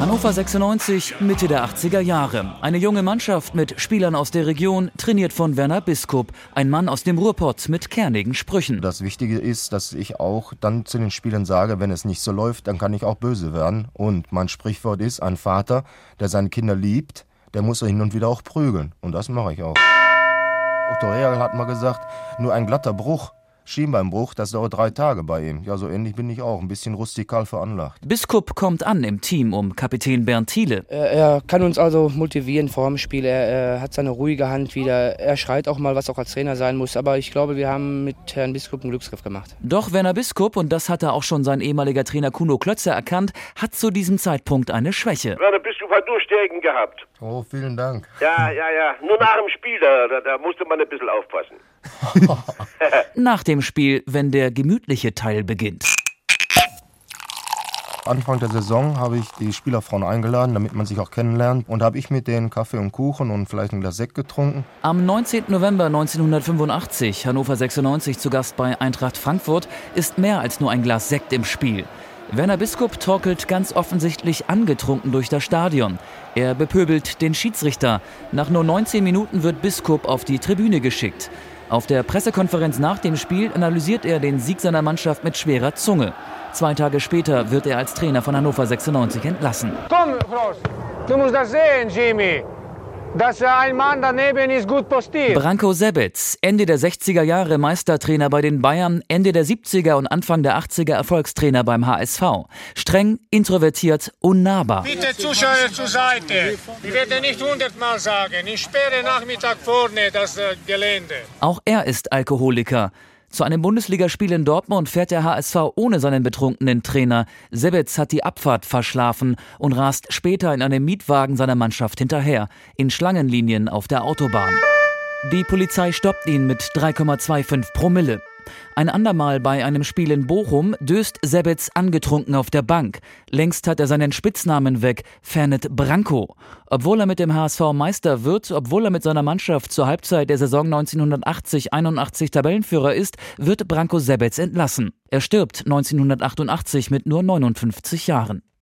Hannover 96, Mitte der 80er Jahre. Eine junge Mannschaft mit Spielern aus der Region, trainiert von Werner Biskup, ein Mann aus dem Ruhrpott mit kernigen Sprüchen. Das Wichtige ist, dass ich auch dann zu den Spielern sage, wenn es nicht so läuft, dann kann ich auch böse werden. Und mein Sprichwort ist, ein Vater, der seine Kinder liebt, der muss hin und wieder auch prügeln. Und das mache ich auch. Otto Real hat mal gesagt, nur ein glatter Bruch Schienbeinbruch, das dauert drei Tage bei ihm. Ja, so ähnlich bin ich auch, ein bisschen rustikal veranlagt. Biskup kommt an im Team um Kapitän Bernd Thiele. Er, er kann uns also motivieren vor dem Spiel. Er, er, hat seine ruhige Hand wieder. Er schreit auch mal, was auch als Trainer sein muss. Aber ich glaube, wir haben mit Herrn Biskup einen Glücksgriff gemacht. Doch Werner Biskup, und das hatte auch schon sein ehemaliger Trainer Kuno Klötzer erkannt, hat zu diesem Zeitpunkt eine Schwäche. Werner Biskup hat nur Stärken gehabt. Oh, vielen Dank. Ja, ja, ja. Nur nach dem Spiel, da, da, da musste man ein bisschen aufpassen. Nach dem Spiel, wenn der gemütliche Teil beginnt. Anfang der Saison habe ich die Spielerfrauen eingeladen, damit man sich auch kennenlernt. Und habe ich mit denen Kaffee und Kuchen und vielleicht ein Glas Sekt getrunken. Am 19. November 1985, Hannover 96 zu Gast bei Eintracht Frankfurt, ist mehr als nur ein Glas Sekt im Spiel. Werner Biskup torkelt ganz offensichtlich angetrunken durch das Stadion. Er bepöbelt den Schiedsrichter. Nach nur 19 Minuten wird Biskup auf die Tribüne geschickt. Auf der Pressekonferenz nach dem Spiel analysiert er den Sieg seiner Mannschaft mit schwerer Zunge. Zwei Tage später wird er als Trainer von Hannover 96 entlassen. Komm, Frost, du musst das sehen, Jimmy dass ein Mann daneben ist gut postiert. Branko Sebetz, Ende der 60er Jahre Meistertrainer bei den Bayern, Ende der 70er und Anfang der 80er Erfolgstrainer beim HSV. Streng, introvertiert, unnahbar. Bitte Zuschauer zur Seite. Ich werde nicht hundertmal sagen. Ich sperre Nachmittag vorne das äh, Gelände. Auch er ist Alkoholiker. Zu einem Bundesligaspiel in Dortmund fährt der HSV ohne seinen betrunkenen Trainer. Sebetz hat die Abfahrt verschlafen und rast später in einem Mietwagen seiner Mannschaft hinterher, in Schlangenlinien auf der Autobahn. Die Polizei stoppt ihn mit 3,25 Promille. Ein andermal bei einem Spiel in Bochum döst Sebetz angetrunken auf der Bank. Längst hat er seinen Spitznamen weg, Fernet Branko. Obwohl er mit dem HSV Meister wird, obwohl er mit seiner Mannschaft zur Halbzeit der Saison 1980-81 Tabellenführer ist, wird Branko Sebetz entlassen. Er stirbt 1988 mit nur 59 Jahren.